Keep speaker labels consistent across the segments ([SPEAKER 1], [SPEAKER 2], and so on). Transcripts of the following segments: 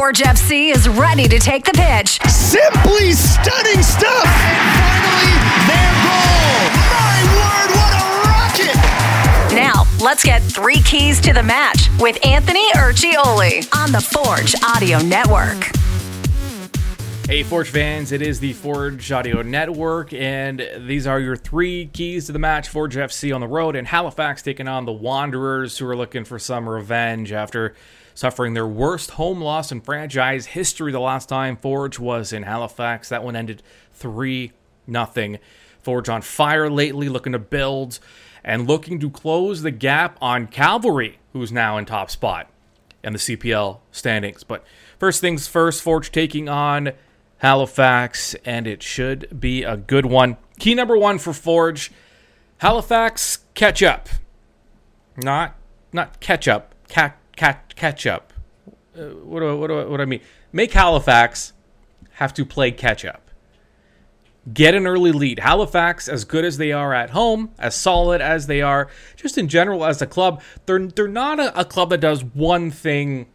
[SPEAKER 1] Forge FC is ready to take the pitch.
[SPEAKER 2] Simply stunning stuff. And finally, their goal. My word, what a rocket!
[SPEAKER 1] Now, let's get three keys to the match with Anthony Urciuoli on the Forge Audio Network.
[SPEAKER 3] Hey, Forge fans, it is the Forge Audio Network, and these are your three keys to the match. Forge FC on the road, and Halifax taking on the Wanderers, who are looking for some revenge after suffering their worst home loss in franchise history the last time Forge was in Halifax. That one ended 3 0. Forge on fire lately, looking to build and looking to close the gap on Cavalry, who's now in top spot in the CPL standings. But first things first, Forge taking on Halifax, and it should be a good one. Key number one for Forge Halifax, catch up. Not not catch up, cat, cat, catch up. Uh, what, do, what, do, what do I mean? Make Halifax have to play catch up. Get an early lead. Halifax, as good as they are at home, as solid as they are, just in general as a club, they're they're not a, a club that does one thing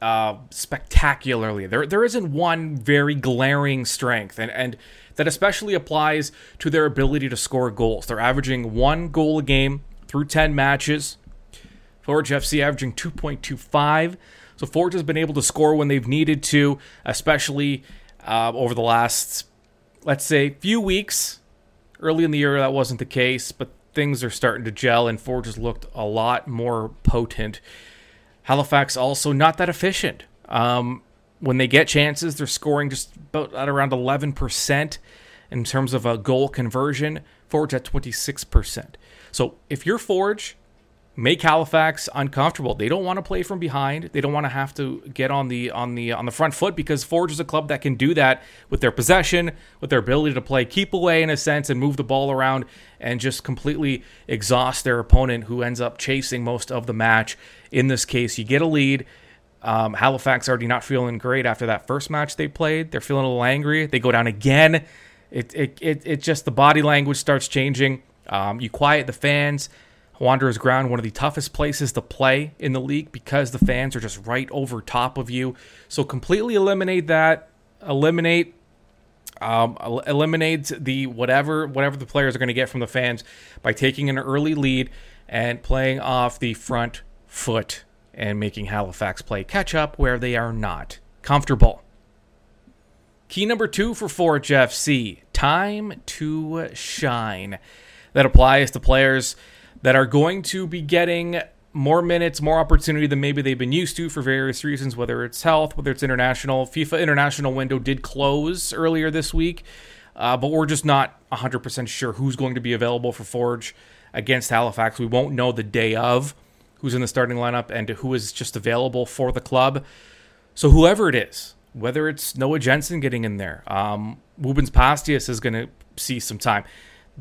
[SPEAKER 3] uh, spectacularly. There, there isn't one very glaring strength, and, and that especially applies to their ability to score goals. They're averaging one goal a game through 10 matches. Forge FC averaging 2.25. So Forge has been able to score when they've needed to, especially uh, over the last, let's say, few weeks. Early in the year, that wasn't the case, but things are starting to gel, and Forge has looked a lot more potent. Halifax also not that efficient. Um, when they get chances, they're scoring just about at around 11% in terms of a goal conversion. Forge at 26%. So if you're Forge, make Halifax uncomfortable. They don't want to play from behind. They don't want to have to get on the on the on the front foot because Forge is a club that can do that with their possession, with their ability to play keep away in a sense and move the ball around and just completely exhaust their opponent who ends up chasing most of the match. In this case, you get a lead. Um, Halifax already not feeling great after that first match they played. They're feeling a little angry. They go down again. It it it, it just the body language starts changing. Um, you quiet the fans. Wanderers ground, one of the toughest places to play in the league because the fans are just right over top of you. So completely eliminate that. Eliminate um, eliminate the whatever whatever the players are going to get from the fans by taking an early lead and playing off the front foot and making Halifax play catch up where they are not comfortable. Key number two for Forge FC time to shine. That applies to players that are going to be getting more minutes, more opportunity than maybe they've been used to for various reasons, whether it's health, whether it's international. FIFA international window did close earlier this week, uh, but we're just not 100% sure who's going to be available for Forge against Halifax. We won't know the day of who's in the starting lineup and who is just available for the club. So whoever it is, whether it's Noah Jensen getting in there, um, Rubens is going to see some time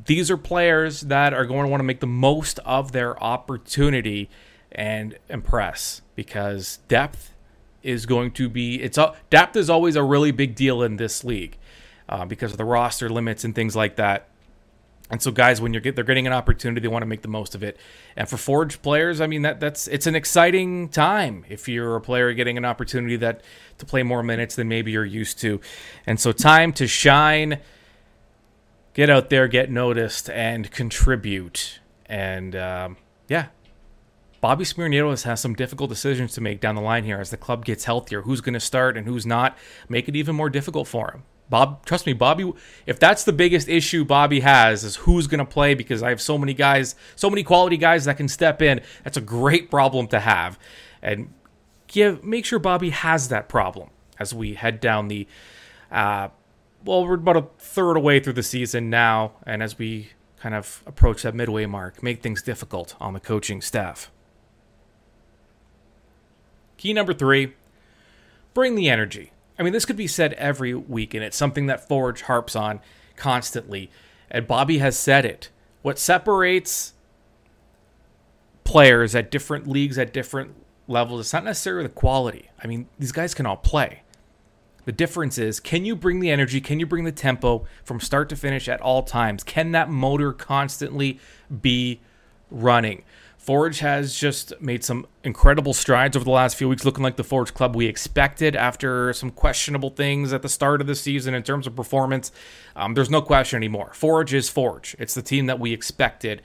[SPEAKER 3] these are players that are going to want to make the most of their opportunity and impress because depth is going to be it's a, depth is always a really big deal in this league uh, because of the roster limits and things like that. And so, guys, when you're get, they're getting an opportunity, they want to make the most of it. And for Forge players, I mean that that's it's an exciting time if you're a player getting an opportunity that to play more minutes than maybe you're used to. And so, time to shine get out there, get noticed, and contribute. And um, yeah, Bobby Smyrniotis has some difficult decisions to make down the line here as the club gets healthier. Who's going to start and who's not? Make it even more difficult for him. Bob, trust me, Bobby. If that's the biggest issue Bobby has, is who's going to play because I have so many guys, so many quality guys that can step in. That's a great problem to have, and give make sure Bobby has that problem as we head down the uh, well, we're about a third away through the season now, and as we kind of approach that midway mark, make things difficult on the coaching staff. Key number three bring the energy. I mean, this could be said every week, and it's something that Forge harps on constantly. And Bobby has said it. What separates players at different leagues at different levels, it's not necessarily the quality. I mean, these guys can all play. The difference is can you bring the energy? Can you bring the tempo from start to finish at all times? Can that motor constantly be running? Forge has just made some incredible strides over the last few weeks, looking like the Forge club we expected after some questionable things at the start of the season in terms of performance. Um, there's no question anymore. Forge is Forge. It's the team that we expected.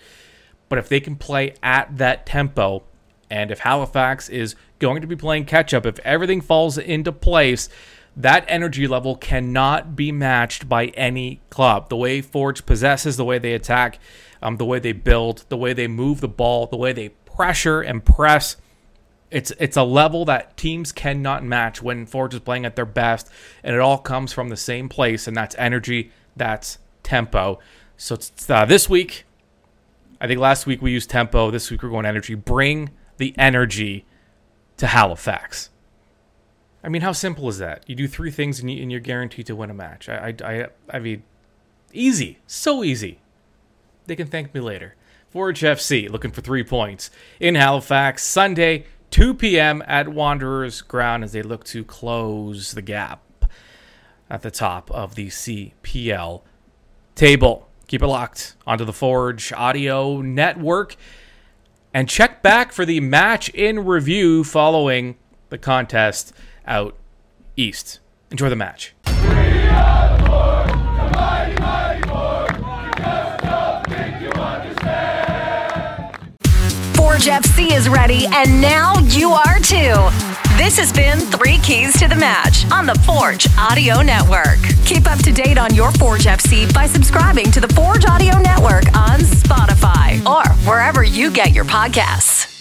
[SPEAKER 3] But if they can play at that tempo, and if Halifax is going to be playing catch up, if everything falls into place, that energy level cannot be matched by any club. The way Forge possesses, the way they attack, um, the way they build, the way they move the ball, the way they pressure and press. It's it's a level that teams cannot match when Forge is playing at their best, and it all comes from the same place, and that's energy, that's tempo. So uh, this week, I think last week we used tempo. This week we're going energy. Bring the energy to Halifax. I mean, how simple is that? You do three things and, you, are guaranteed to win a match. I, I, I, I mean, easy, so easy. They can thank me later. Forge FC looking for three points in Halifax Sunday, 2 p.m. at Wanderers Ground as they look to close the gap at the top of the CPL table. Keep it locked onto the Forge Audio Network and check back for the match in review following the contest out east. Enjoy the match.
[SPEAKER 1] Forge FC is ready, and now you are too. This has been Three Keys to the Match on the Forge Audio Network. Keep up to date on your Forge FC by subscribing to the Forge Audio Network on Spotify or wherever you get your podcasts.